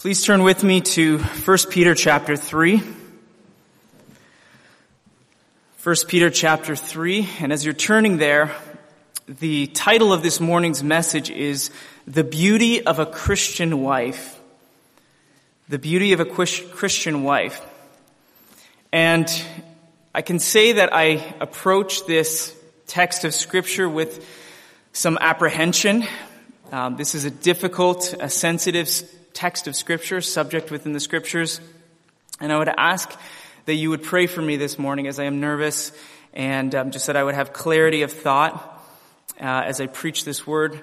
Please turn with me to 1 Peter chapter 3. 1 Peter chapter 3, and as you're turning there, the title of this morning's message is The Beauty of a Christian Wife. The Beauty of a Christian Wife. And I can say that I approach this text of scripture with some apprehension. Um, this is a difficult, a sensitive text of scripture, subject within the scriptures. And I would ask that you would pray for me this morning as I am nervous and um, just that I would have clarity of thought uh, as I preach this word.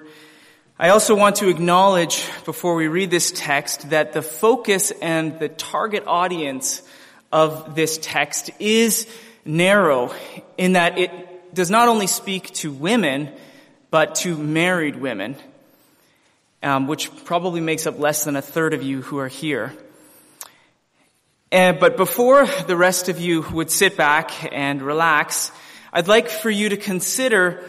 I also want to acknowledge before we read this text that the focus and the target audience of this text is narrow in that it does not only speak to women, but to married women um, which probably makes up less than a third of you who are here. And, but before the rest of you would sit back and relax, I'd like for you to consider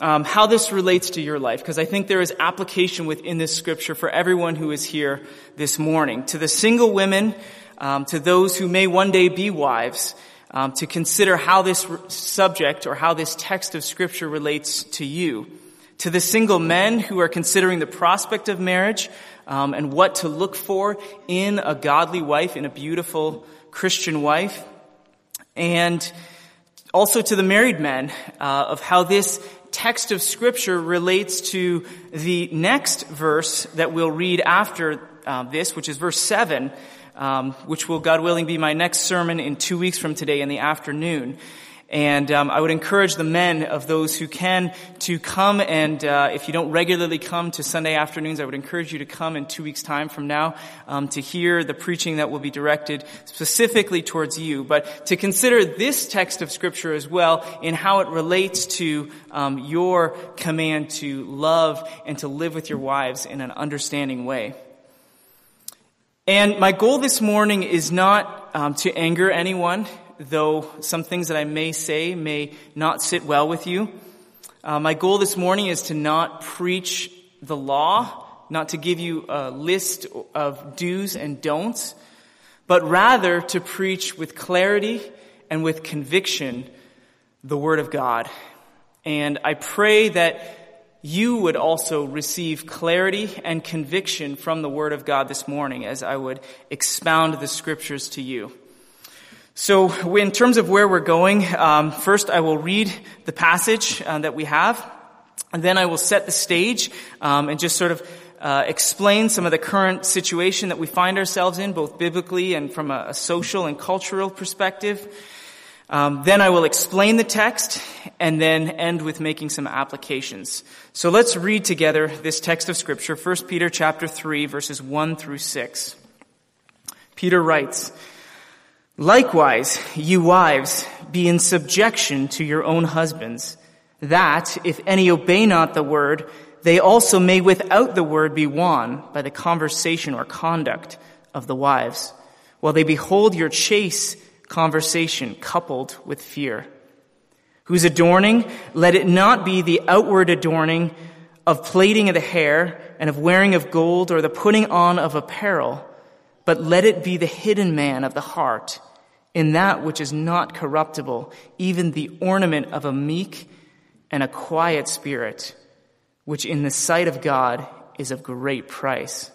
um, how this relates to your life, because I think there is application within this scripture for everyone who is here this morning. To the single women, um, to those who may one day be wives, um, to consider how this subject or how this text of scripture relates to you to the single men who are considering the prospect of marriage um, and what to look for in a godly wife, in a beautiful Christian wife, and also to the married men uh, of how this text of scripture relates to the next verse that we'll read after uh, this, which is verse 7, um, which will, God willing, be my next sermon in two weeks from today in the afternoon. And um, I would encourage the men of those who can to come and uh, if you don't regularly come to Sunday afternoons, I would encourage you to come in two weeks' time from now um, to hear the preaching that will be directed specifically towards you, but to consider this text of Scripture as well in how it relates to um, your command to love and to live with your wives in an understanding way. And my goal this morning is not um, to anger anyone though some things that I may say may not sit well with you. Uh, my goal this morning is to not preach the law, not to give you a list of do's and don'ts, but rather to preach with clarity and with conviction the Word of God. And I pray that you would also receive clarity and conviction from the Word of God this morning as I would expound the Scriptures to you. So in terms of where we're going, um, first I will read the passage uh, that we have, and then I will set the stage um, and just sort of uh, explain some of the current situation that we find ourselves in, both biblically and from a, a social and cultural perspective. Um, then I will explain the text and then end with making some applications. So let's read together this text of scripture, 1 Peter chapter 3 verses 1 through 6. Peter writes, Likewise, you wives, be in subjection to your own husbands, that, if any obey not the word, they also may without the word be won by the conversation or conduct of the wives, while they behold your chaste conversation coupled with fear. Whose adorning, let it not be the outward adorning of plaiting of the hair and of wearing of gold or the putting on of apparel, but let it be the hidden man of the heart in that which is not corruptible, even the ornament of a meek and a quiet spirit, which in the sight of God is of great price.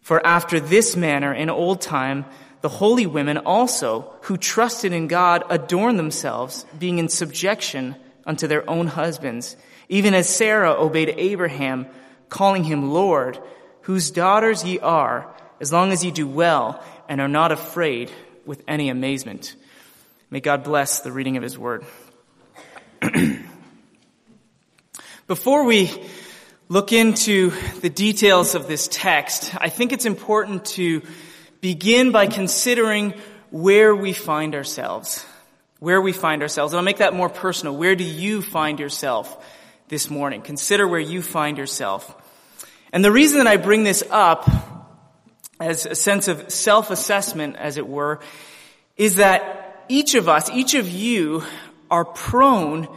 For after this manner in old time, the holy women also, who trusted in God, adorned themselves, being in subjection unto their own husbands, even as Sarah obeyed Abraham, calling him Lord, whose daughters ye are, as long as ye do well and are not afraid with any amazement. May God bless the reading of His Word. Before we look into the details of this text, I think it's important to begin by considering where we find ourselves. Where we find ourselves. And I'll make that more personal. Where do you find yourself this morning? Consider where you find yourself. And the reason that I bring this up as a sense of self-assessment, as it were, is that each of us, each of you are prone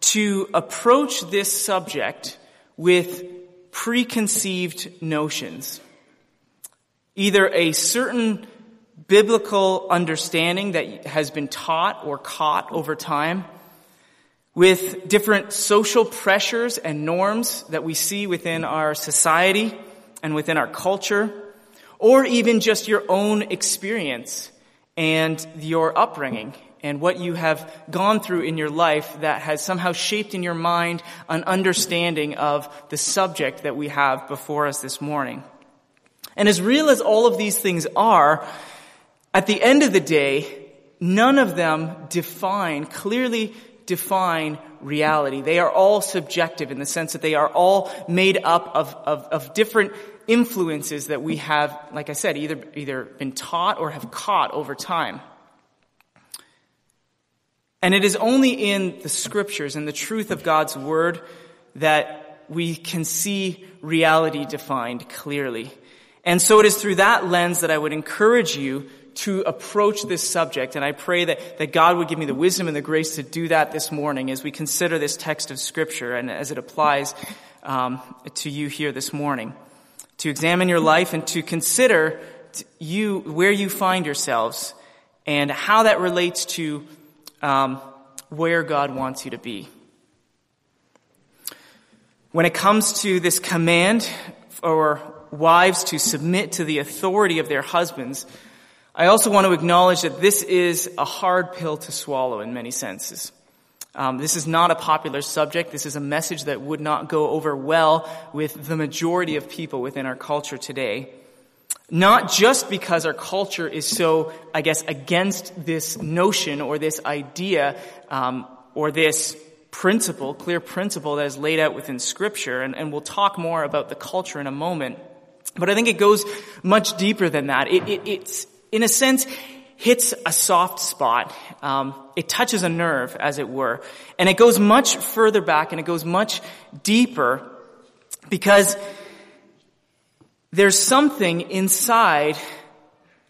to approach this subject with preconceived notions. Either a certain biblical understanding that has been taught or caught over time, with different social pressures and norms that we see within our society and within our culture, or even just your own experience and your upbringing and what you have gone through in your life that has somehow shaped in your mind an understanding of the subject that we have before us this morning. And as real as all of these things are, at the end of the day, none of them define, clearly define reality. They are all subjective in the sense that they are all made up of, of, of different influences that we have, like I said, either, either been taught or have caught over time. And it is only in the scriptures and the truth of God's word that we can see reality defined clearly. And so it is through that lens that I would encourage you to approach this subject. And I pray that, that God would give me the wisdom and the grace to do that this morning as we consider this text of scripture and as it applies um, to you here this morning. To examine your life and to consider you, where you find yourselves and how that relates to um, where God wants you to be. When it comes to this command for wives to submit to the authority of their husbands, I also want to acknowledge that this is a hard pill to swallow in many senses. Um, this is not a popular subject. This is a message that would not go over well with the majority of people within our culture today. Not just because our culture is so, I guess, against this notion or this idea um, or this principle, clear principle that is laid out within Scripture, and, and, we'll talk more about the culture in a moment. But I think it goes much deeper than that. It, it, it's, in a sense, hits a soft spot. Um, it touches a nerve, as it were, and it goes much further back, and it goes much deeper because there's something inside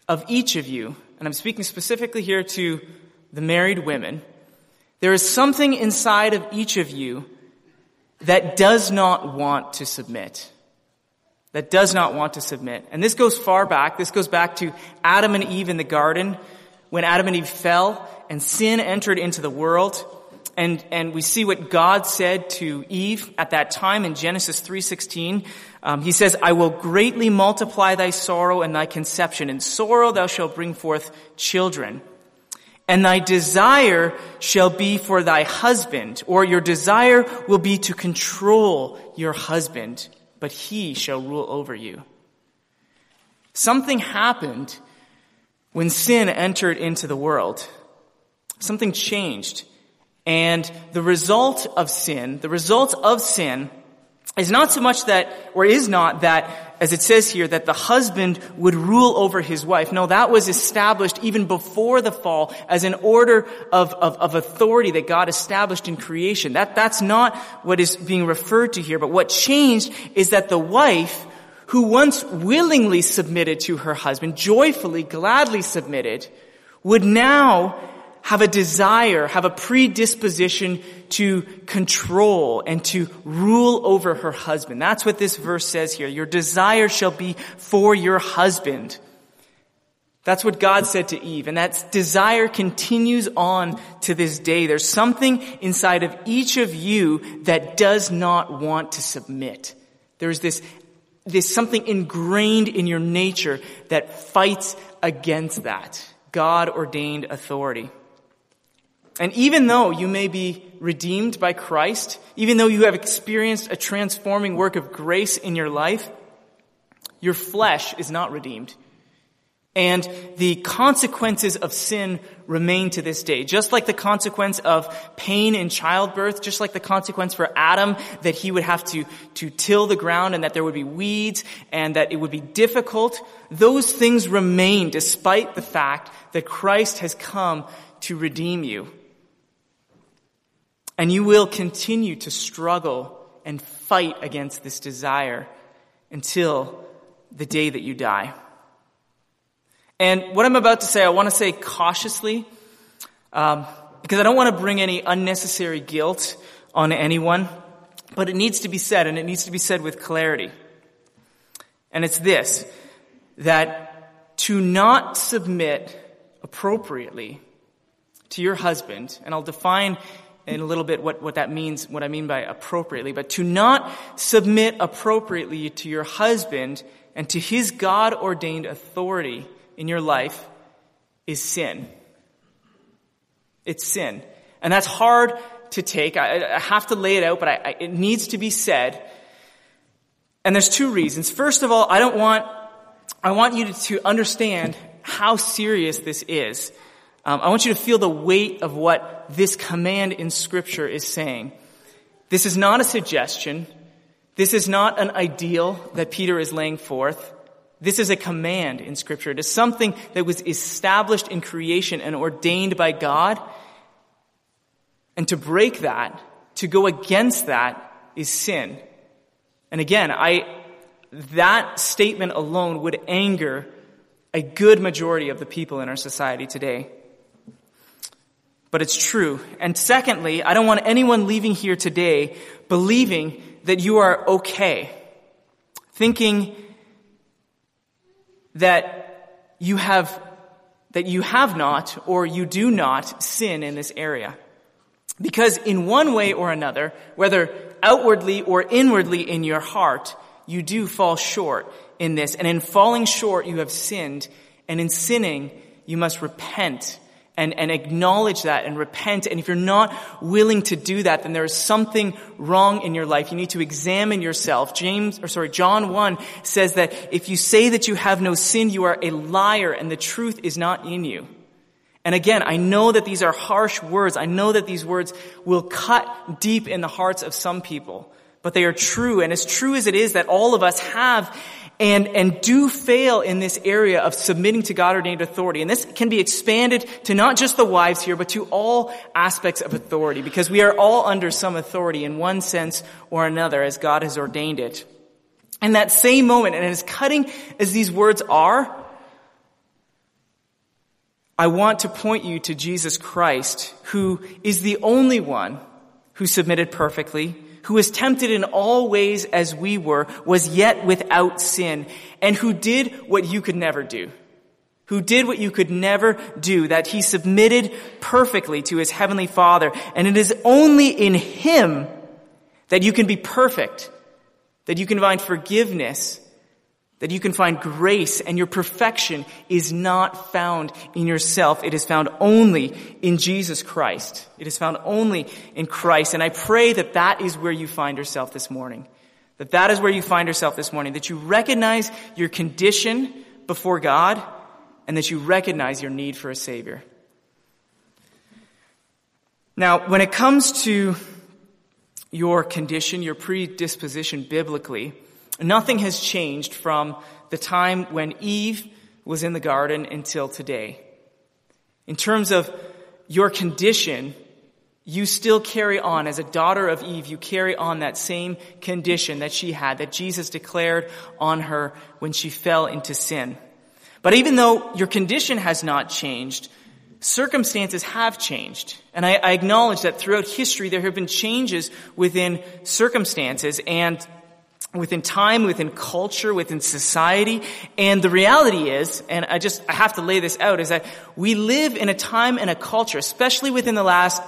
of each of you, and I'm speaking specifically here to the married women. There is something inside of each of you that does not want to submit. That does not want to submit. And this goes far back. This goes back to Adam and Eve in the garden when Adam and Eve fell and sin entered into the world. And, and we see what God said to Eve at that time in Genesis 3.16. Um, he says, I will greatly multiply thy sorrow and thy conception. In sorrow thou shalt bring forth children. And thy desire shall be for thy husband, or your desire will be to control your husband, but he shall rule over you. Something happened when sin entered into the world. Something changed. And the result of sin, the result of sin is not so much that, or is not that, as it says here, that the husband would rule over his wife. No, that was established even before the fall as an order of, of, of authority that God established in creation. That, that's not what is being referred to here, but what changed is that the wife, who once willingly submitted to her husband, joyfully, gladly submitted, would now have a desire, have a predisposition to control and to rule over her husband. That's what this verse says here. Your desire shall be for your husband. That's what God said to Eve, and that desire continues on to this day. There's something inside of each of you that does not want to submit. There's this, this something ingrained in your nature that fights against that God ordained authority. And even though you may be redeemed by Christ, even though you have experienced a transforming work of grace in your life, your flesh is not redeemed. And the consequences of sin remain to this day. Just like the consequence of pain in childbirth, just like the consequence for Adam that he would have to, to till the ground and that there would be weeds and that it would be difficult, those things remain despite the fact that Christ has come to redeem you. And you will continue to struggle and fight against this desire until the day that you die. And what I'm about to say, I want to say cautiously, um, because I don't want to bring any unnecessary guilt on anyone, but it needs to be said, and it needs to be said with clarity. And it's this. that to not submit appropriately to your husband, and I'll define in a little bit what, what that means, what I mean by appropriately, but to not submit appropriately to your husband and to his God ordained authority in your life is sin. It's sin. And that's hard to take. I, I have to lay it out, but I, I, it needs to be said. And there's two reasons. First of all, I don't want, I want you to, to understand how serious this is. Um, I want you to feel the weight of what this command in scripture is saying. This is not a suggestion. This is not an ideal that Peter is laying forth. This is a command in scripture. It is something that was established in creation and ordained by God. And to break that, to go against that is sin. And again, I, that statement alone would anger a good majority of the people in our society today but it's true. And secondly, I don't want anyone leaving here today believing that you are okay, thinking that you have that you have not or you do not sin in this area. Because in one way or another, whether outwardly or inwardly in your heart, you do fall short in this. And in falling short, you have sinned. And in sinning, you must repent and, and acknowledge that and repent. And if you're not willing to do that, then there is something wrong in your life. You need to examine yourself. James, or sorry, John 1 says that if you say that you have no sin, you are a liar and the truth is not in you. And again, I know that these are harsh words. I know that these words will cut deep in the hearts of some people, but they are true. And as true as it is that all of us have and, and do fail in this area of submitting to God ordained authority. And this can be expanded to not just the wives here, but to all aspects of authority, because we are all under some authority in one sense or another as God has ordained it. In that same moment, and as cutting as these words are, I want to point you to Jesus Christ, who is the only one who submitted perfectly, who was tempted in all ways as we were, was yet without sin, and who did what you could never do. Who did what you could never do, that he submitted perfectly to his heavenly Father. And it is only in him that you can be perfect, that you can find forgiveness, that you can find grace and your perfection is not found in yourself. It is found only in Jesus Christ. It is found only in Christ. And I pray that that is where you find yourself this morning. That that is where you find yourself this morning. That you recognize your condition before God and that you recognize your need for a Savior. Now, when it comes to your condition, your predisposition biblically, Nothing has changed from the time when Eve was in the garden until today. In terms of your condition, you still carry on as a daughter of Eve, you carry on that same condition that she had, that Jesus declared on her when she fell into sin. But even though your condition has not changed, circumstances have changed. And I, I acknowledge that throughout history there have been changes within circumstances and within time, within culture, within society. And the reality is, and I just, I have to lay this out, is that we live in a time and a culture, especially within the last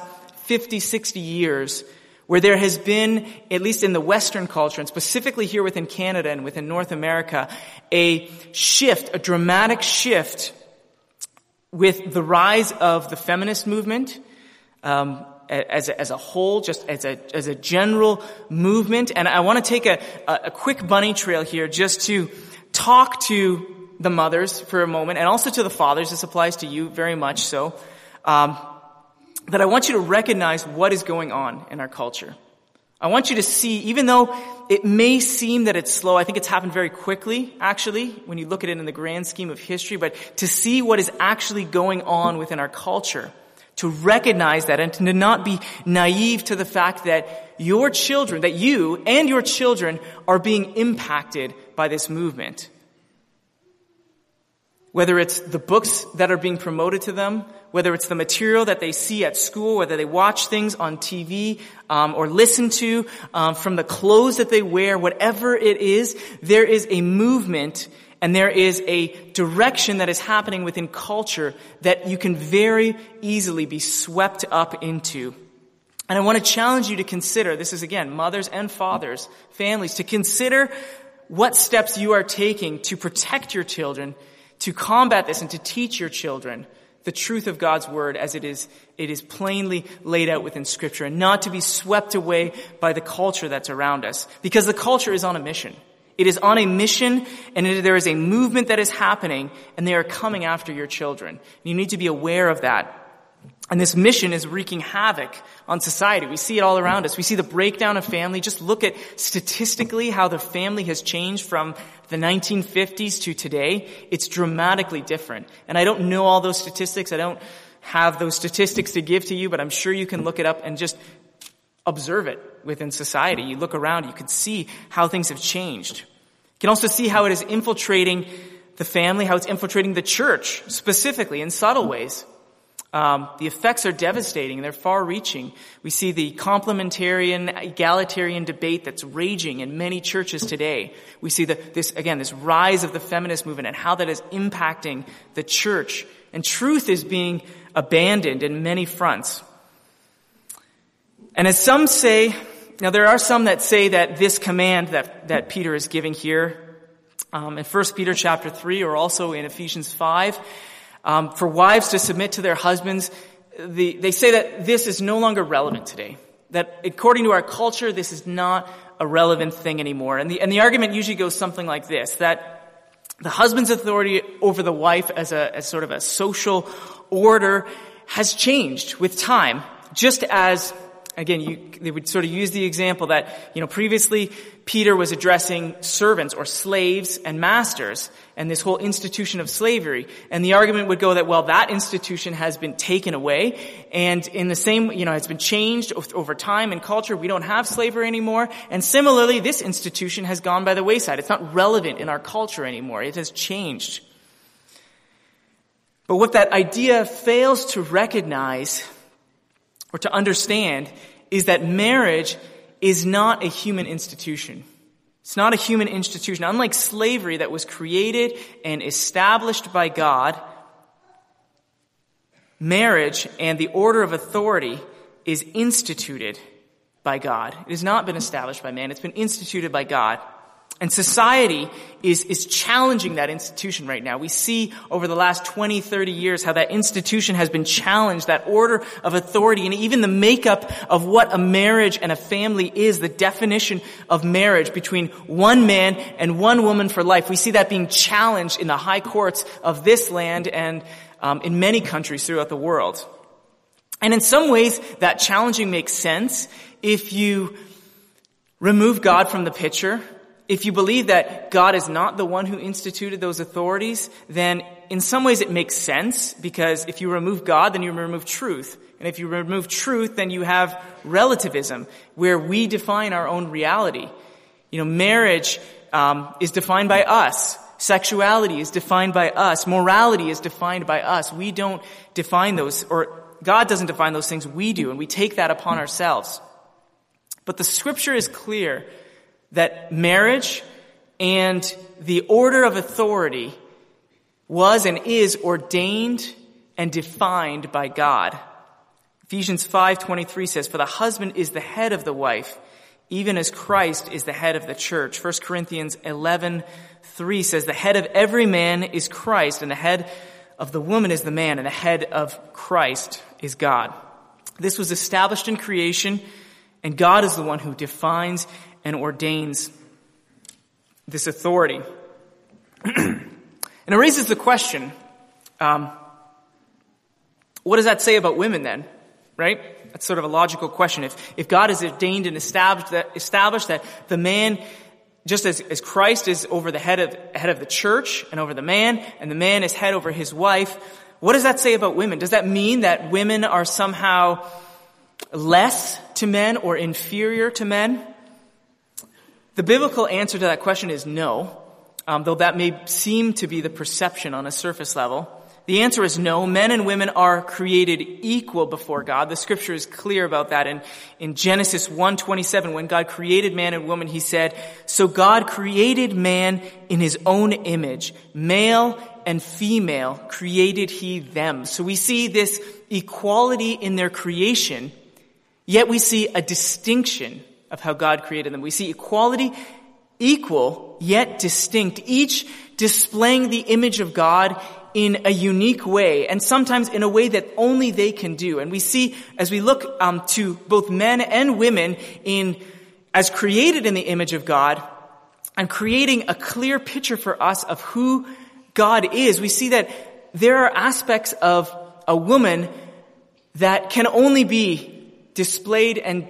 50, 60 years, where there has been, at least in the Western culture, and specifically here within Canada and within North America, a shift, a dramatic shift with the rise of the feminist movement, um, as a, as a whole, just as a, as a general movement. And I want to take a, a quick bunny trail here just to talk to the mothers for a moment and also to the fathers. This applies to you very much so. Um, that I want you to recognize what is going on in our culture. I want you to see, even though it may seem that it's slow, I think it's happened very quickly, actually, when you look at it in the grand scheme of history, but to see what is actually going on within our culture to recognize that and to not be naive to the fact that your children, that you and your children are being impacted by this movement. Whether it's the books that are being promoted to them, whether it's the material that they see at school, whether they watch things on TV um, or listen to, um, from the clothes that they wear, whatever it is, there is a movement And there is a direction that is happening within culture that you can very easily be swept up into. And I want to challenge you to consider, this is again, mothers and fathers, families, to consider what steps you are taking to protect your children, to combat this and to teach your children the truth of God's word as it is, it is plainly laid out within scripture and not to be swept away by the culture that's around us. Because the culture is on a mission. It is on a mission and there is a movement that is happening and they are coming after your children. You need to be aware of that. And this mission is wreaking havoc on society. We see it all around us. We see the breakdown of family. Just look at statistically how the family has changed from the 1950s to today. It's dramatically different. And I don't know all those statistics. I don't have those statistics to give to you, but I'm sure you can look it up and just observe it within society. You look around, you can see how things have changed. You can also see how it is infiltrating the family, how it's infiltrating the church specifically in subtle ways. Um, the effects are devastating. They're far-reaching. We see the complementarian, egalitarian debate that's raging in many churches today. We see the, this again, this rise of the feminist movement and how that is impacting the church. And truth is being abandoned in many fronts. And as some say, now there are some that say that this command that, that Peter is giving here, um, in 1 Peter chapter 3 or also in Ephesians 5, um, for wives to submit to their husbands, the, they say that this is no longer relevant today. That according to our culture, this is not a relevant thing anymore. And the, and the argument usually goes something like this, that the husband's authority over the wife as a, as sort of a social order has changed with time, just as again, you, they would sort of use the example that, you know, previously Peter was addressing servants or slaves and masters and this whole institution of slavery. And the argument would go that, well, that institution has been taken away and in the same, you know, it's been changed over time and culture. We don't have slavery anymore. And similarly, this institution has gone by the wayside. It's not relevant in our culture anymore. It has changed. But what that idea fails to recognize or to understand is that marriage is not a human institution. It's not a human institution. Unlike slavery that was created and established by God, marriage and the order of authority is instituted by God. It has not been established by man. It's been instituted by God. And society is, is challenging that institution right now. We see over the last 20, 30 years how that institution has been challenged, that order of authority, and even the makeup of what a marriage and a family is, the definition of marriage between one man and one woman for life. We see that being challenged in the high courts of this land and um, in many countries throughout the world. And in some ways, that challenging makes sense if you remove God from the picture if you believe that God is not the one who instituted those authorities, then in some ways it makes sense because if you remove God, then you remove truth. And if you remove truth, then you have relativism where we define our own reality. You know, marriage um, is defined by us. Sexuality is defined by us. Morality is defined by us. We don't define those, or God doesn't define those things. We do, and we take that upon ourselves. But the scripture is clear that marriage and the order of authority was and is ordained and defined by God. Ephesians 5:23 says, "For the husband is the head of the wife, even as Christ is the head of the church." 1 Corinthians 11:3 says, "The head of every man is Christ, and the head of the woman is the man, and the head of Christ is God." This was established in creation, and God is the one who defines and ordains this authority. and it raises the question, um, what does that say about women then? Right? That's sort of a logical question. If, if God has ordained and established that, established that the man, just as, as Christ is over the head of, head of the church and over the man, and the man is head over his wife, what does that say about women? Does that mean that women are somehow less to men or inferior to men? The biblical answer to that question is no, um, though that may seem to be the perception on a surface level. The answer is no. Men and women are created equal before God. The scripture is clear about that. In, in Genesis 1.27, when God created man and woman, he said, So God created man in his own image. Male and female created he them. So we see this equality in their creation, yet we see a distinction of how God created them. We see equality, equal, yet distinct, each displaying the image of God in a unique way, and sometimes in a way that only they can do. And we see, as we look um, to both men and women in as created in the image of God, and creating a clear picture for us of who God is, we see that there are aspects of a woman that can only be displayed and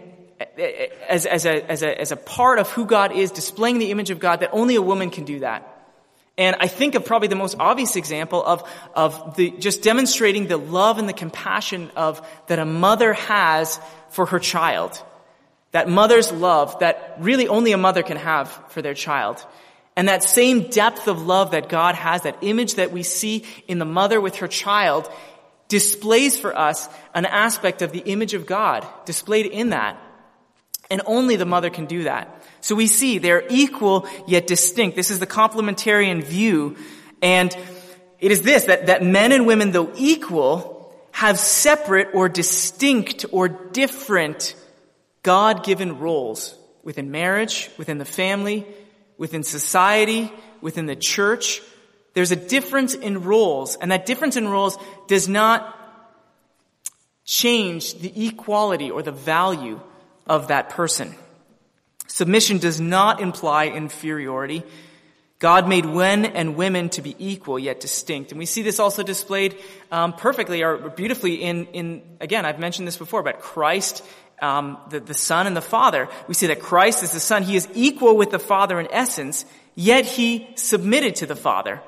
as, as, a, as, a, as a part of who God is, displaying the image of God, that only a woman can do that. And I think of probably the most obvious example of, of the, just demonstrating the love and the compassion of, that a mother has for her child. That mother's love that really only a mother can have for their child. And that same depth of love that God has, that image that we see in the mother with her child, displays for us an aspect of the image of God displayed in that. And only the mother can do that. So we see they're equal yet distinct. This is the complementarian view. And it is this, that, that men and women, though equal, have separate or distinct or different God-given roles within marriage, within the family, within society, within the church. There's a difference in roles, and that difference in roles does not change the equality or the value of that person. Submission does not imply inferiority. God made men and women to be equal yet distinct. And we see this also displayed um, perfectly or beautifully in, in, again, I've mentioned this before, but Christ, um, the, the Son and the Father. We see that Christ is the Son. He is equal with the Father in essence, yet he submitted to the Father.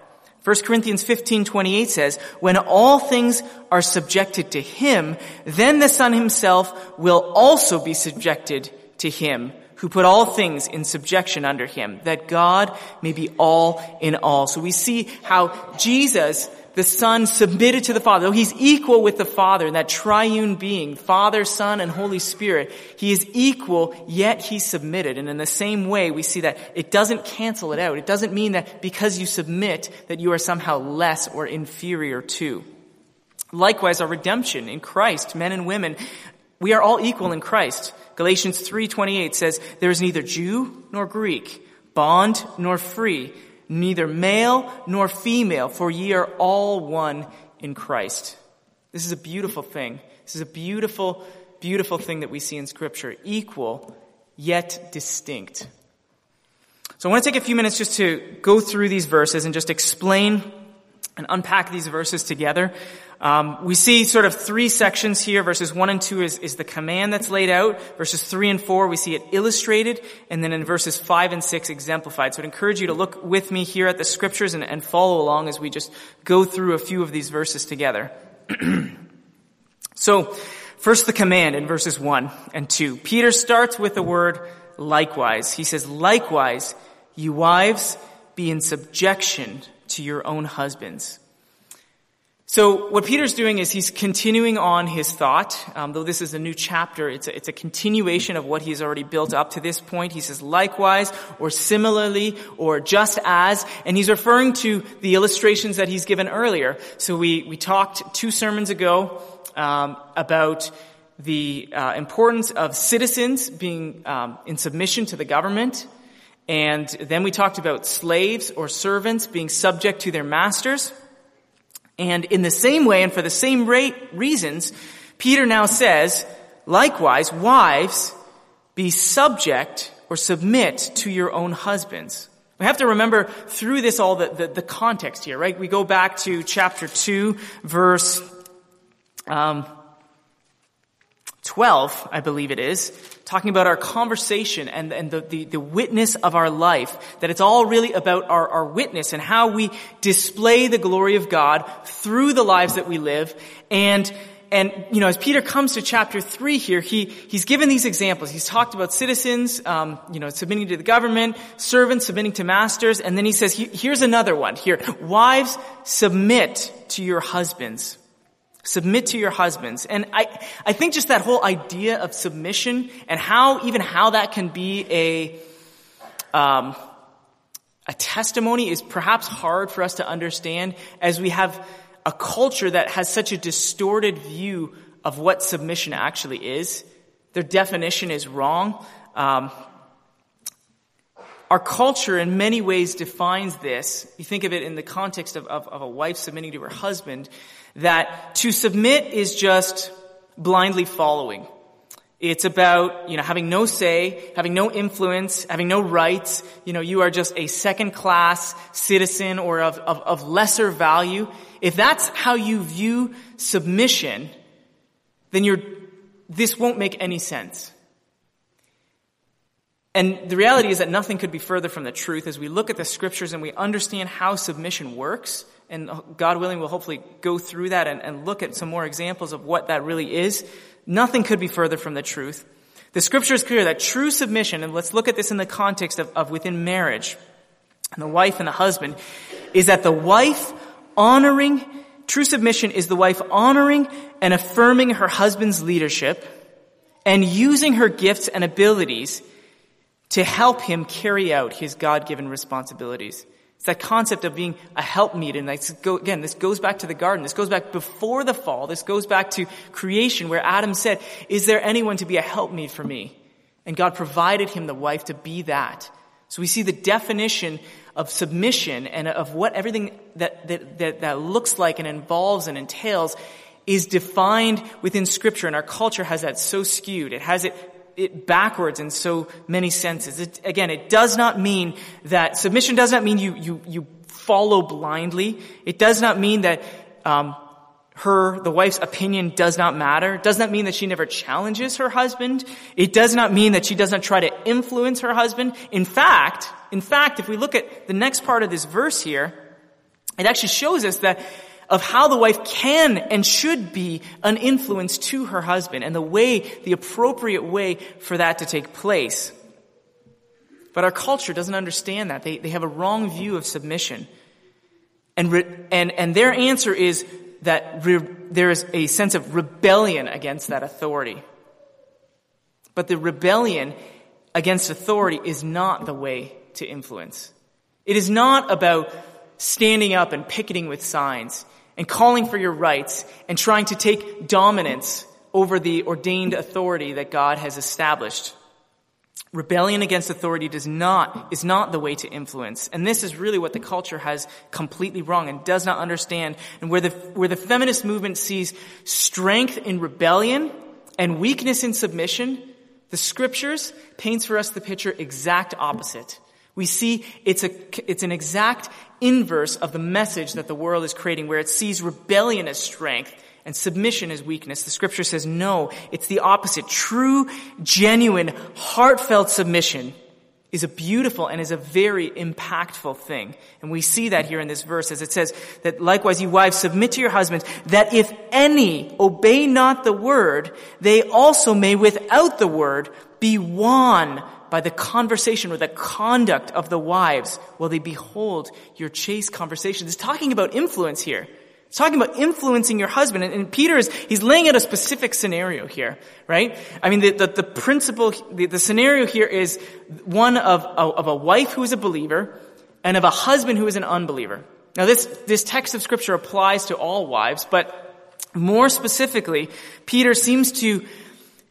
1 Corinthians 15, 28 says, when all things are subjected to him, then the Son himself will also be subjected to him who put all things in subjection under him, that God may be all in all. So we see how Jesus, the Son, submitted to the Father. Though he's equal with the Father, that triune being, Father, Son, and Holy Spirit, he is equal, yet he submitted. And in the same way, we see that it doesn't cancel it out. It doesn't mean that because you submit, that you are somehow less or inferior to. Likewise, our redemption in Christ, men and women, we are all equal in Christ. Galatians 3:28 says, "There is neither Jew nor Greek, bond nor free, neither male nor female, for ye are all one in Christ." This is a beautiful thing. This is a beautiful, beautiful thing that we see in scripture. Equal, yet distinct. So I want to take a few minutes just to go through these verses and just explain and unpack these verses together. Um, we see sort of three sections here. Verses one and two is, is the command that's laid out. Verses three and four, we see it illustrated, and then in verses five and six, exemplified. So I'd encourage you to look with me here at the scriptures and, and follow along as we just go through a few of these verses together. so, first the command in verses one and two. Peter starts with the word likewise. He says, likewise, you wives, be in subjection to your own husbands so what Peter's doing is he's continuing on his thought. Um, though this is a new chapter, it's a, it's a continuation of what he's already built up to this point. He says likewise, or similarly, or just as, and he's referring to the illustrations that he's given earlier. So we we talked two sermons ago um, about the uh, importance of citizens being um, in submission to the government, and then we talked about slaves or servants being subject to their masters. And in the same way and for the same reasons, Peter now says, likewise, wives, be subject or submit to your own husbands. We have to remember through this all the, the, the context here, right? We go back to chapter 2, verse um, 12, I believe it is, talking about our conversation and, and the, the, the, witness of our life, that it's all really about our, our witness and how we display the glory of God through the lives that we live. And and, you know, as Peter comes to chapter three here, he, he's given these examples. He's talked about citizens, um, you know, submitting to the government, servants submitting to masters, and then he says, here's another one here. Wives, submit to your husbands. Submit to your husbands. And I, I think just that whole idea of submission and how, even how that can be a, um, a testimony is perhaps hard for us to understand as we have a culture that has such a distorted view of what submission actually is. Their definition is wrong. Um, our culture in many ways defines this. You think of it in the context of, of, of a wife submitting to her husband, that to submit is just blindly following. It's about, you know, having no say, having no influence, having no rights. You know, you are just a second class citizen or of, of, of lesser value. If that's how you view submission, then you're, this won't make any sense. And the reality is that nothing could be further from the truth as we look at the scriptures and we understand how submission works. And God willing, we'll hopefully go through that and, and look at some more examples of what that really is. Nothing could be further from the truth. The scripture is clear that true submission, and let's look at this in the context of, of within marriage, and the wife and the husband, is that the wife honoring, true submission is the wife honoring and affirming her husband's leadership and using her gifts and abilities to help him carry out his God-given responsibilities. It's that concept of being a helpmeet. And again, this goes back to the garden. This goes back before the fall. This goes back to creation where Adam said, is there anyone to be a helpmeet for me? And God provided him the wife to be that. So we see the definition of submission and of what everything that, that, that, that looks like and involves and entails is defined within scripture and our culture has that so skewed. It has it it backwards in so many senses. It, again, it does not mean that submission does not mean you you you follow blindly. It does not mean that um, her the wife's opinion does not matter. It does not mean that she never challenges her husband. It does not mean that she doesn't try to influence her husband. In fact, in fact, if we look at the next part of this verse here, it actually shows us that of how the wife can and should be an influence to her husband and the way, the appropriate way for that to take place. But our culture doesn't understand that. They, they have a wrong view of submission. And, re, and, and their answer is that re, there is a sense of rebellion against that authority. But the rebellion against authority is not the way to influence. It is not about standing up and picketing with signs and calling for your rights and trying to take dominance over the ordained authority that God has established. Rebellion against authority does not, is not the way to influence. And this is really what the culture has completely wrong and does not understand. And where the, where the feminist movement sees strength in rebellion and weakness in submission, the scriptures paints for us the picture exact opposite. We see it's a, it's an exact inverse of the message that the world is creating where it sees rebellion as strength and submission as weakness. The scripture says no, it's the opposite. True, genuine, heartfelt submission is a beautiful and is a very impactful thing. And we see that here in this verse as it says that likewise you wives submit to your husbands that if any obey not the word, they also may without the word be won by the conversation or the conduct of the wives while they behold your chaste conversation. It's talking about influence here. It's talking about influencing your husband. And, and Peter is, he's laying out a specific scenario here, right? I mean, the, the, the principle, the, the, scenario here is one of, of a wife who is a believer and of a husband who is an unbeliever. Now this, this text of scripture applies to all wives, but more specifically, Peter seems to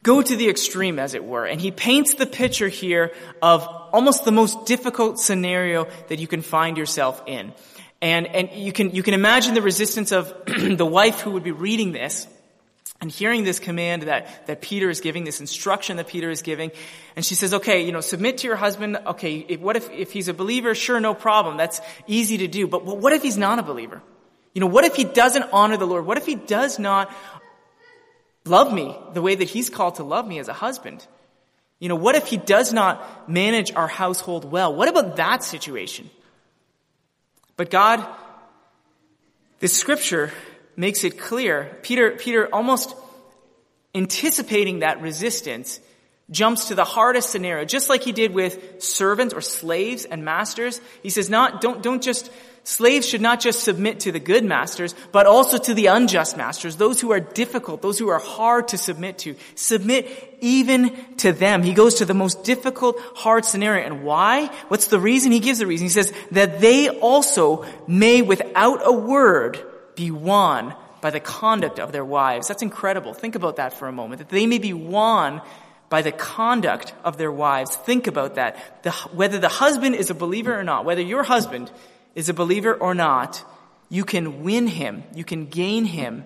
go to the extreme, as it were. And he paints the picture here of almost the most difficult scenario that you can find yourself in. And, and you can, you can imagine the resistance of the wife who would be reading this and hearing this command that, that Peter is giving, this instruction that Peter is giving. And she says, okay, you know, submit to your husband. Okay, if, what if, if he's a believer? Sure, no problem. That's easy to do. But what if he's not a believer? You know, what if he doesn't honor the Lord? What if he does not love me the way that he's called to love me as a husband? You know, what if he does not manage our household well? What about that situation? But God, this scripture makes it clear. Peter, Peter almost anticipating that resistance jumps to the hardest scenario, just like he did with servants or slaves and masters. He says, not, don't, don't just, slaves should not just submit to the good masters, but also to the unjust masters, those who are difficult, those who are hard to submit to. Submit even to them. He goes to the most difficult, hard scenario. And why? What's the reason? He gives the reason. He says, that they also may without a word be won by the conduct of their wives. That's incredible. Think about that for a moment. That they may be won by the conduct of their wives. Think about that. The, whether the husband is a believer or not, whether your husband is a believer or not, you can win him, you can gain him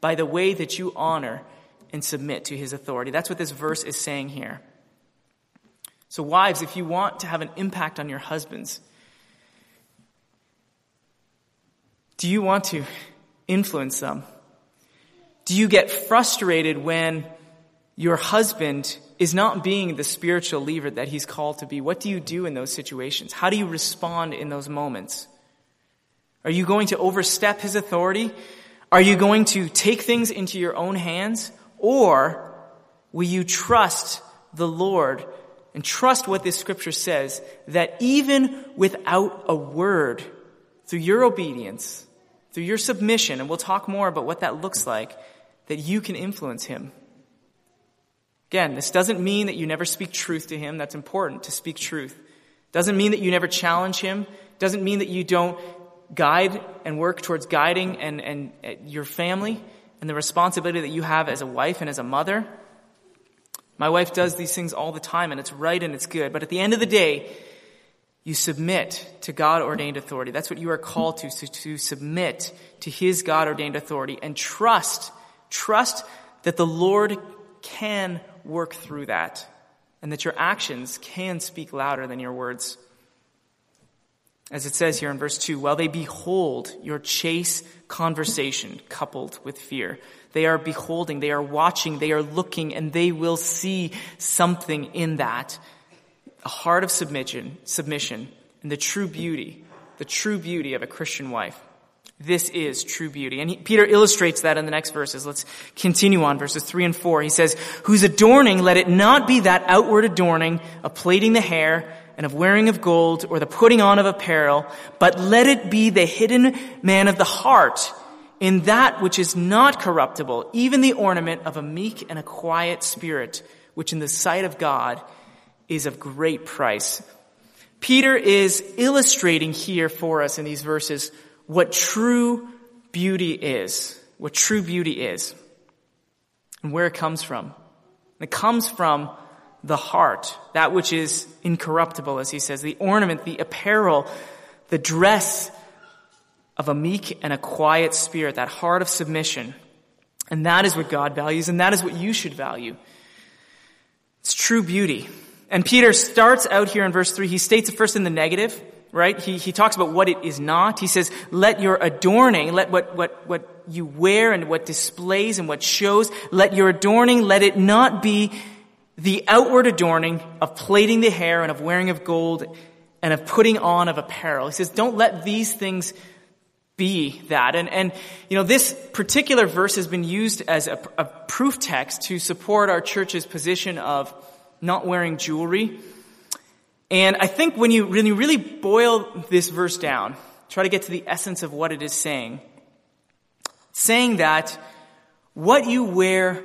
by the way that you honor and submit to his authority. That's what this verse is saying here. So wives, if you want to have an impact on your husbands, do you want to influence them? Do you get frustrated when your husband is not being the spiritual leader that he's called to be, what do you do in those situations? How do you respond in those moments? Are you going to overstep his authority? Are you going to take things into your own hands? Or will you trust the Lord and trust what this scripture says that even without a word, through your obedience, through your submission, and we'll talk more about what that looks like, that you can influence him? Again, this doesn't mean that you never speak truth to him. That's important to speak truth. Doesn't mean that you never challenge him. Doesn't mean that you don't guide and work towards guiding and, and your family and the responsibility that you have as a wife and as a mother. My wife does these things all the time and it's right and it's good. But at the end of the day, you submit to God ordained authority. That's what you are called to, to, to submit to His God ordained authority and trust, trust that the Lord can work through that and that your actions can speak louder than your words. As it says here in verse 2, while they behold your chase conversation coupled with fear. They are beholding, they are watching, they are looking, and they will see something in that. A heart of submission, submission, and the true beauty, the true beauty of a Christian wife. This is true beauty. And he, Peter illustrates that in the next verses. Let's continue on verses three and four. He says, whose adorning, let it not be that outward adorning of plaiting the hair and of wearing of gold or the putting on of apparel, but let it be the hidden man of the heart in that which is not corruptible, even the ornament of a meek and a quiet spirit, which in the sight of God is of great price. Peter is illustrating here for us in these verses what true beauty is, what true beauty is, and where it comes from. It comes from the heart, that which is incorruptible, as he says, the ornament, the apparel, the dress of a meek and a quiet spirit, that heart of submission. And that is what God values, and that is what you should value. It's true beauty. And Peter starts out here in verse 3, he states it first in the negative, right? He, he talks about what it is not. He says, let your adorning, let what, what, what you wear and what displays and what shows, let your adorning, let it not be the outward adorning of plaiting the hair and of wearing of gold and of putting on of apparel. He says, don't let these things be that. And, and, you know, this particular verse has been used as a, a proof text to support our church's position of not wearing jewelry. And I think when you really, really boil this verse down, try to get to the essence of what it is saying, saying that what you wear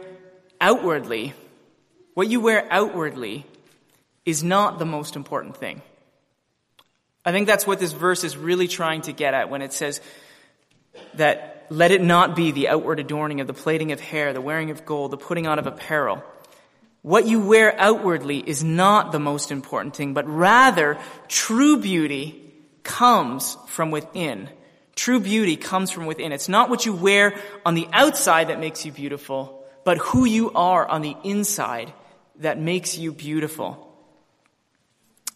outwardly, what you wear outwardly is not the most important thing. I think that's what this verse is really trying to get at when it says that let it not be the outward adorning of the plaiting of hair, the wearing of gold, the putting on of apparel what you wear outwardly is not the most important thing, but rather true beauty comes from within. True beauty comes from within. It's not what you wear on the outside that makes you beautiful, but who you are on the inside that makes you beautiful.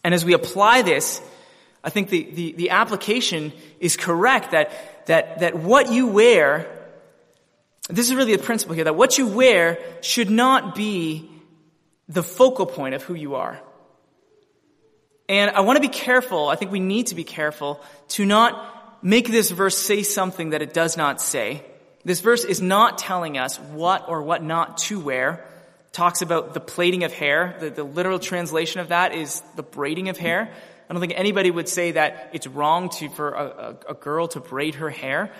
And as we apply this, I think the, the, the application is correct that, that, that what you wear, this is really the principle here, that what you wear should not be the focal point of who you are. And I want to be careful, I think we need to be careful to not make this verse say something that it does not say. This verse is not telling us what or what not to wear. It talks about the plaiting of hair. The, the literal translation of that is the braiding of hair. I don't think anybody would say that it's wrong to, for a, a, a girl to braid her hair.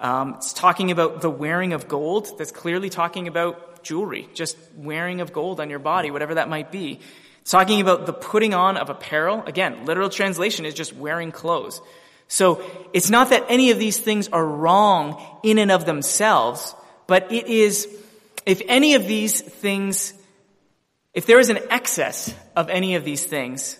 Um, it's talking about the wearing of gold. That's clearly talking about jewelry, just wearing of gold on your body, whatever that might be. It's talking about the putting on of apparel. Again, literal translation is just wearing clothes. So it's not that any of these things are wrong in and of themselves, but it is, if any of these things, if there is an excess of any of these things,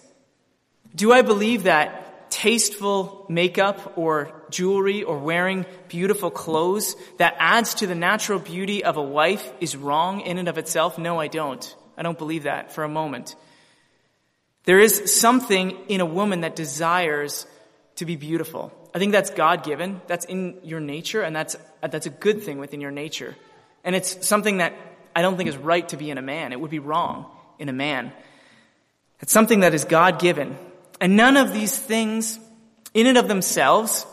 do I believe that tasteful makeup or jewelry or wearing beautiful clothes that adds to the natural beauty of a wife is wrong in and of itself? No, I don't. I don't believe that for a moment. There is something in a woman that desires to be beautiful. I think that's God given. That's in your nature, and that's, that's a good thing within your nature. And it's something that I don't think is right to be in a man. It would be wrong in a man. It's something that is God given. And none of these things, in and of themselves,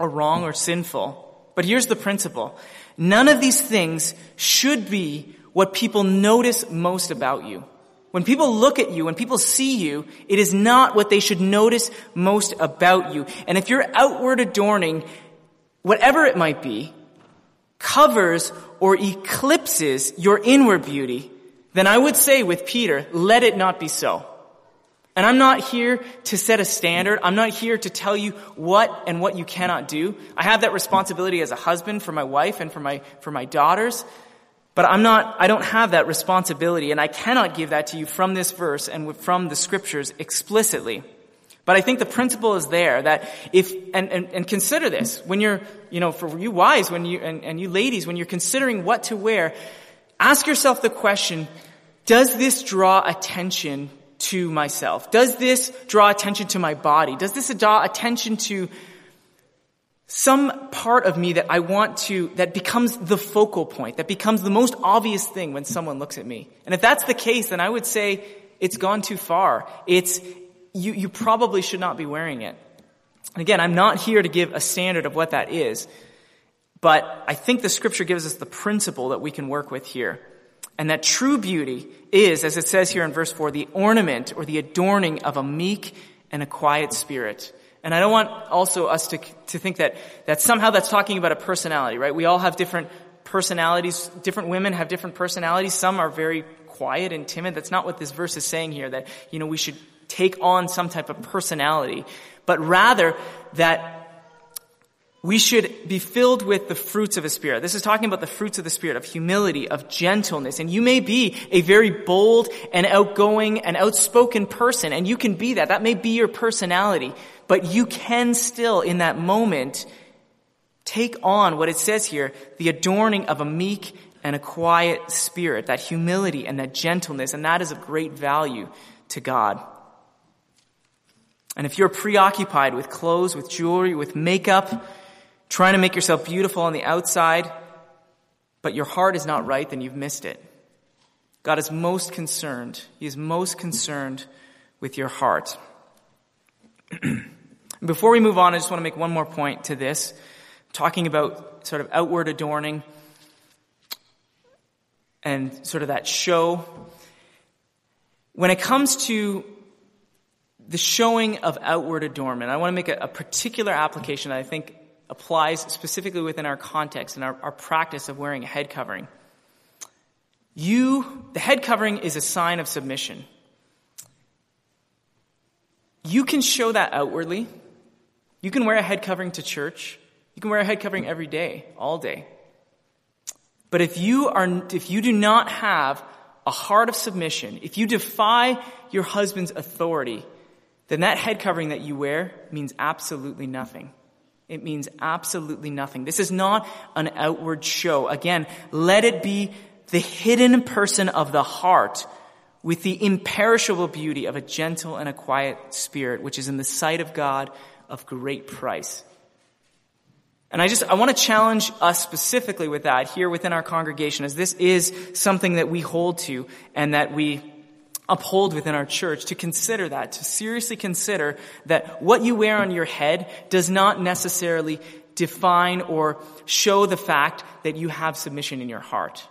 are wrong or sinful. But here's the principle. None of these things should be what people notice most about you. When people look at you, when people see you, it is not what they should notice most about you. And if your outward adorning, whatever it might be, covers or eclipses your inward beauty, then I would say with Peter, let it not be so. And I'm not here to set a standard. I'm not here to tell you what and what you cannot do. I have that responsibility as a husband for my wife and for my, for my daughters. But I'm not, I don't have that responsibility and I cannot give that to you from this verse and from the scriptures explicitly. But I think the principle is there that if, and, and, and consider this, when you're, you know, for you wives, when you, and, and you ladies, when you're considering what to wear, ask yourself the question, does this draw attention to myself? Does this draw attention to my body? Does this draw attention to some part of me that I want to, that becomes the focal point, that becomes the most obvious thing when someone looks at me? And if that's the case, then I would say it's gone too far. It's, you, you probably should not be wearing it. And again, I'm not here to give a standard of what that is, but I think the scripture gives us the principle that we can work with here. And that true beauty is, as it says here in verse 4, the ornament or the adorning of a meek and a quiet spirit. And I don't want also us to, to think that, that somehow that's talking about a personality, right? We all have different personalities. Different women have different personalities. Some are very quiet and timid. That's not what this verse is saying here, that, you know, we should take on some type of personality, but rather that we should be filled with the fruits of the Spirit. This is talking about the fruits of the Spirit, of humility, of gentleness. And you may be a very bold and outgoing and outspoken person, and you can be that. That may be your personality. But you can still, in that moment, take on what it says here, the adorning of a meek and a quiet spirit, that humility and that gentleness, and that is of great value to God. And if you're preoccupied with clothes, with jewelry, with makeup, trying to make yourself beautiful on the outside, but your heart is not right, then you've missed it. God is most concerned. He is most concerned with your heart. Before we move on, I just want to make one more point to this, talking about sort of outward adorning and sort of that show. When it comes to the showing of outward adornment, I want to make a, a particular application that I think applies specifically within our context and our, our practice of wearing a head covering. You, the head covering is a sign of submission. You can show that outwardly. You can wear a head covering to church. You can wear a head covering every day, all day. But if you are, if you do not have a heart of submission, if you defy your husband's authority, then that head covering that you wear means absolutely nothing. It means absolutely nothing. This is not an outward show. Again, let it be the hidden person of the heart with the imperishable beauty of a gentle and a quiet spirit, which is in the sight of God of great price. And I just, I want to challenge us specifically with that here within our congregation as this is something that we hold to and that we uphold within our church to consider that, to seriously consider that what you wear on your head does not necessarily define or show the fact that you have submission in your heart.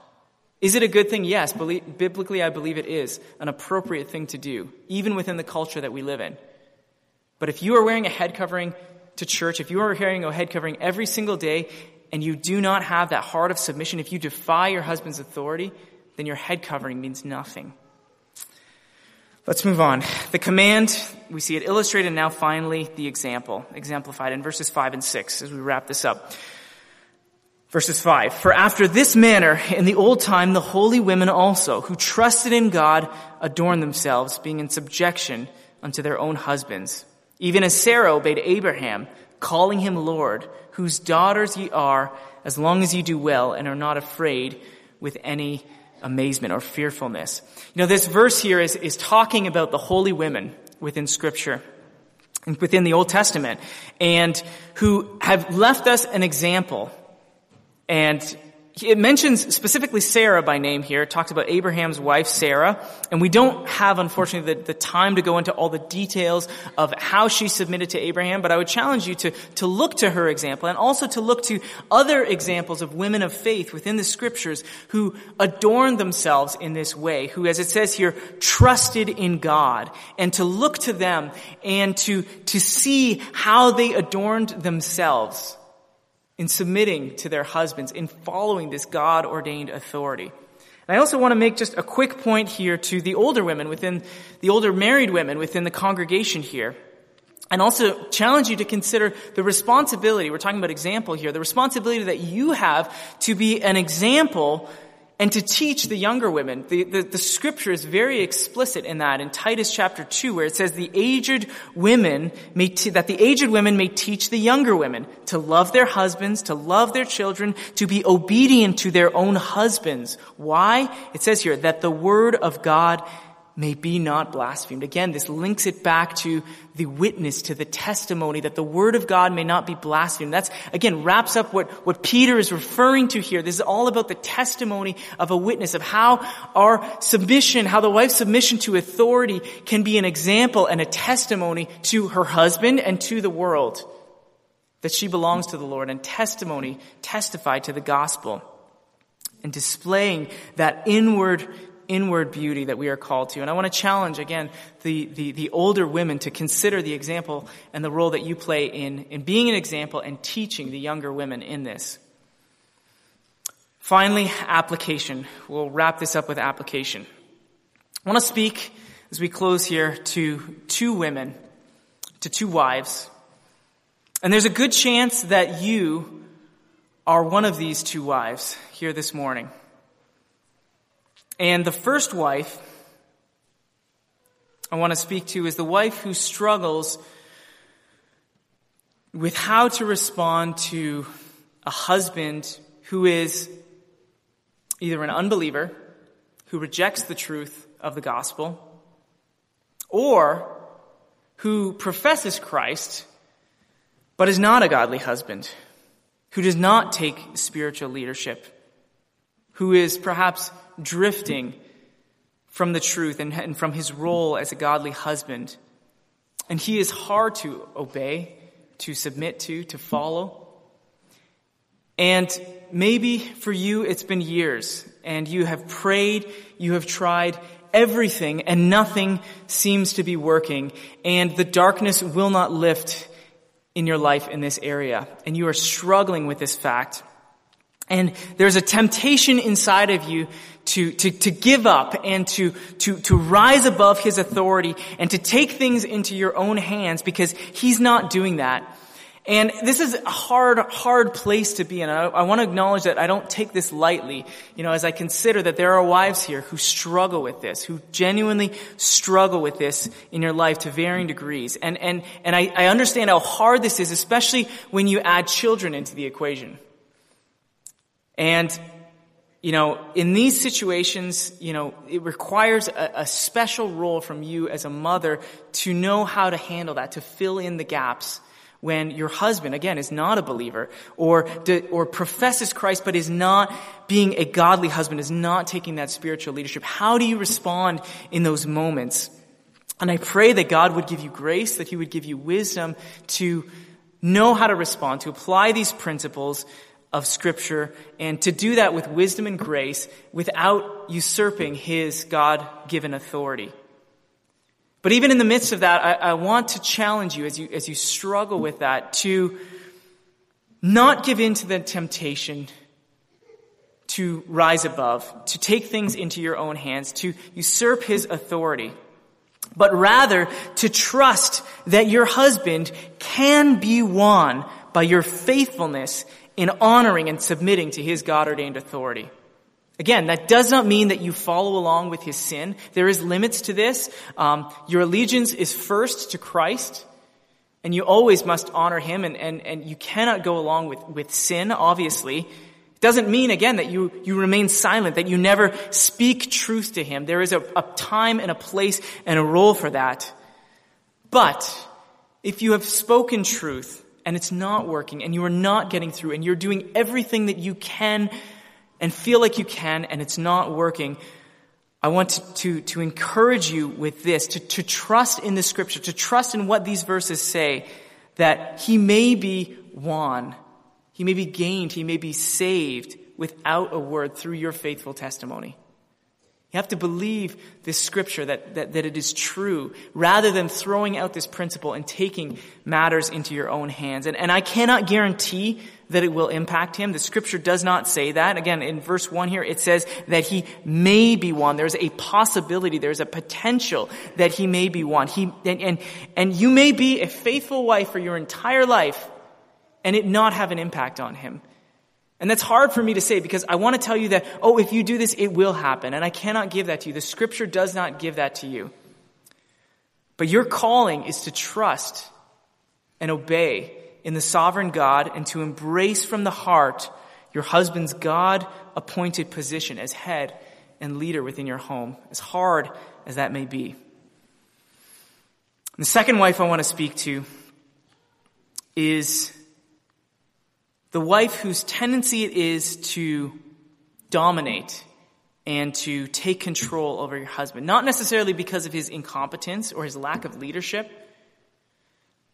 Is it a good thing? Yes. Biblically, I believe it is an appropriate thing to do, even within the culture that we live in. But if you are wearing a head covering to church, if you are wearing a head covering every single day and you do not have that heart of submission, if you defy your husband's authority, then your head covering means nothing. Let's move on. The command, we see it illustrated, now finally the example, exemplified in verses 5 and 6 as we wrap this up. Verses 5. For after this manner, in the old time, the holy women also, who trusted in God, adorned themselves, being in subjection unto their own husbands. Even as Sarah obeyed Abraham, calling him Lord, whose daughters ye are, as long as ye do well and are not afraid with any amazement or fearfulness. You know, this verse here is, is talking about the holy women within scripture and within the Old Testament and who have left us an example and it mentions specifically Sarah by name here. It talks about Abraham's wife, Sarah. And we don't have, unfortunately, the, the, time to go into all the details of how she submitted to Abraham, but I would challenge you to, to look to her example and also to look to other examples of women of faith within the scriptures who adorned themselves in this way, who, as it says here, trusted in God, and to look to them and to, to see how they adorned themselves in submitting to their husbands, in following this God ordained authority. And I also want to make just a quick point here to the older women within, the older married women within the congregation here. And also challenge you to consider the responsibility, we're talking about example here, the responsibility that you have to be an example and to teach the younger women. The, the, the, scripture is very explicit in that in Titus chapter 2 where it says the aged women may that the aged women may teach the younger women to love their husbands, to love their children, to be obedient to their own husbands. Why? It says here that the word of God may be not blasphemed. Again, this links it back to the witness, to the testimony that the word of God may not be blasphemed. That's, again, wraps up what, what Peter is referring to here. This is all about the testimony of a witness, of how our submission, how the wife's submission to authority can be an example and a testimony to her husband and to the world. That she belongs to the Lord and testimony, testify to the gospel and displaying that inward inward beauty that we are called to. And I want to challenge again the, the, the, older women to consider the example and the role that you play in, in being an example and teaching the younger women in this. Finally, application. We'll wrap this up with application. I want to speak as we close here to two women, to two wives. And there's a good chance that you are one of these two wives here this morning. And the first wife I want to speak to is the wife who struggles with how to respond to a husband who is either an unbeliever, who rejects the truth of the gospel, or who professes Christ, but is not a godly husband, who does not take spiritual leadership, who is perhaps drifting from the truth and, and from his role as a godly husband. And he is hard to obey, to submit to, to follow. And maybe for you it's been years and you have prayed, you have tried everything and nothing seems to be working and the darkness will not lift in your life in this area and you are struggling with this fact. And there's a temptation inside of you to, to, to give up and to, to, to rise above his authority and to take things into your own hands because he's not doing that. And this is a hard, hard place to be in. I, I want to acknowledge that I don't take this lightly, you know, as I consider that there are wives here who struggle with this, who genuinely struggle with this in your life to varying degrees. And, and, and I, I understand how hard this is, especially when you add children into the equation. And, you know, in these situations, you know, it requires a, a, special role from you as a mother to know how to handle that, to fill in the gaps when your husband, again, is not a believer or, or professes Christ but is not being a godly husband, is not taking that spiritual leadership. How do you respond in those moments? And I pray that God would give you grace, that He would give you wisdom to know how to respond, to apply these principles of scripture and to do that with wisdom and grace without usurping his God-given authority. But even in the midst of that, I, I, want to challenge you as you, as you struggle with that to not give in to the temptation to rise above, to take things into your own hands, to usurp his authority, but rather to trust that your husband can be won by your faithfulness in honoring and submitting to his God ordained authority. Again, that does not mean that you follow along with his sin. There is limits to this. Um, your allegiance is first to Christ, and you always must honor him, and, and, and you cannot go along with, with sin, obviously. It doesn't mean, again, that you, you remain silent, that you never speak truth to him. There is a, a time and a place and a role for that. But, if you have spoken truth, and it's not working, and you are not getting through, and you're doing everything that you can and feel like you can and it's not working, I want to, to, encourage you with this, to, to trust in the scripture, to trust in what these verses say, that he may be won, he may be gained, he may be saved without a word through your faithful testimony. You have to believe this scripture that, that, that it is true rather than throwing out this principle and taking matters into your own hands. And, and I cannot guarantee that it will impact him. The scripture does not say that. Again, in verse one here, it says that he may be won. There's a possibility, there's a potential that he may be won. He, and, and, and you may be a faithful wife for your entire life and it not have an impact on him. And that's hard for me to say because I want to tell you that, oh, if you do this, it will happen. And I cannot give that to you. The scripture does not give that to you. But your calling is to trust and obey in the sovereign God and to embrace from the heart your husband's God appointed position as head and leader within your home, as hard as that may be. the second wife I want to speak to is the wife whose tendency it is to dominate and to take control over your husband. Not necessarily because of his incompetence or his lack of leadership,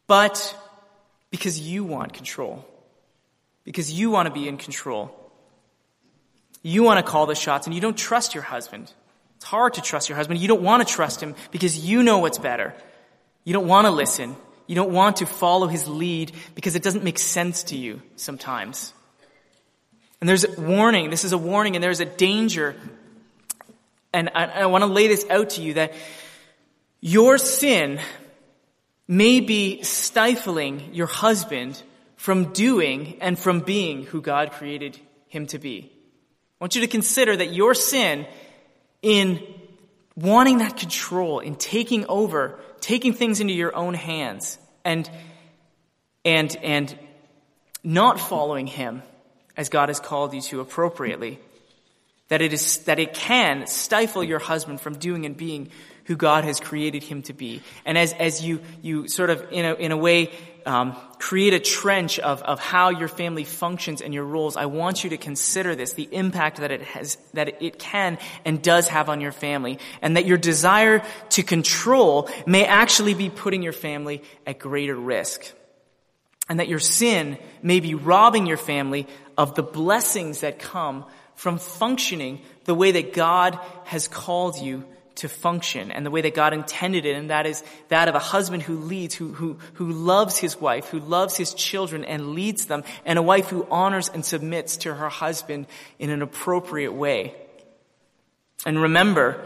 but because you want control. Because you want to be in control. You want to call the shots and you don't trust your husband. It's hard to trust your husband. You don't want to trust him because you know what's better. You don't want to listen. You don't want to follow his lead because it doesn't make sense to you sometimes. And there's a warning. This is a warning and there's a danger. And I, I want to lay this out to you that your sin may be stifling your husband from doing and from being who God created him to be. I want you to consider that your sin in wanting that control, in taking over, taking things into your own hands and, and, and not following Him as God has called you to appropriately. That it is, that it can stifle your husband from doing and being who God has created him to be. And as, as you, you sort of, in a, in a way, um, create a trench of, of how your family functions and your roles, I want you to consider this, the impact that it has, that it can and does have on your family, and that your desire to control may actually be putting your family at greater risk. And that your sin may be robbing your family of the blessings that come from functioning the way that God has called you to function and the way that God intended it, and that is that of a husband who leads, who, who, who loves his wife, who loves his children and leads them, and a wife who honors and submits to her husband in an appropriate way. And remember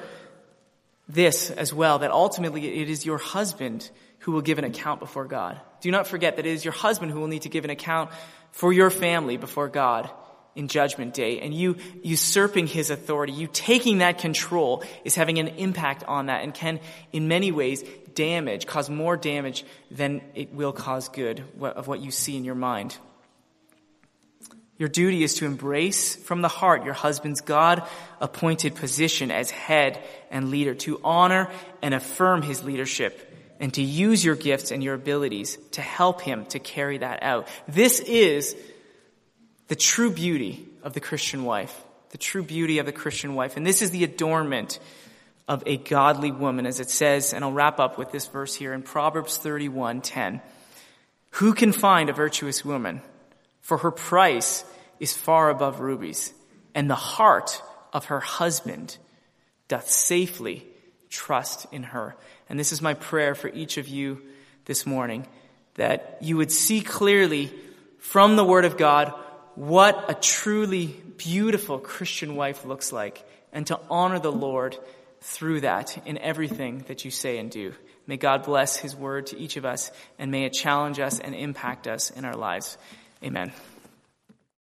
this as well, that ultimately it is your husband who will give an account before God. Do not forget that it is your husband who will need to give an account for your family before God in judgment day and you usurping his authority, you taking that control is having an impact on that and can in many ways damage, cause more damage than it will cause good of what you see in your mind. Your duty is to embrace from the heart your husband's God appointed position as head and leader, to honor and affirm his leadership and to use your gifts and your abilities to help him to carry that out. This is the true beauty of the Christian wife. The true beauty of the Christian wife. And this is the adornment of a godly woman, as it says, and I'll wrap up with this verse here in Proverbs 31, 10. Who can find a virtuous woman? For her price is far above rubies, and the heart of her husband doth safely trust in her. And this is my prayer for each of you this morning, that you would see clearly from the Word of God what a truly beautiful Christian wife looks like, and to honor the Lord through that in everything that you say and do. May God bless His Word to each of us, and may it challenge us and impact us in our lives. Amen.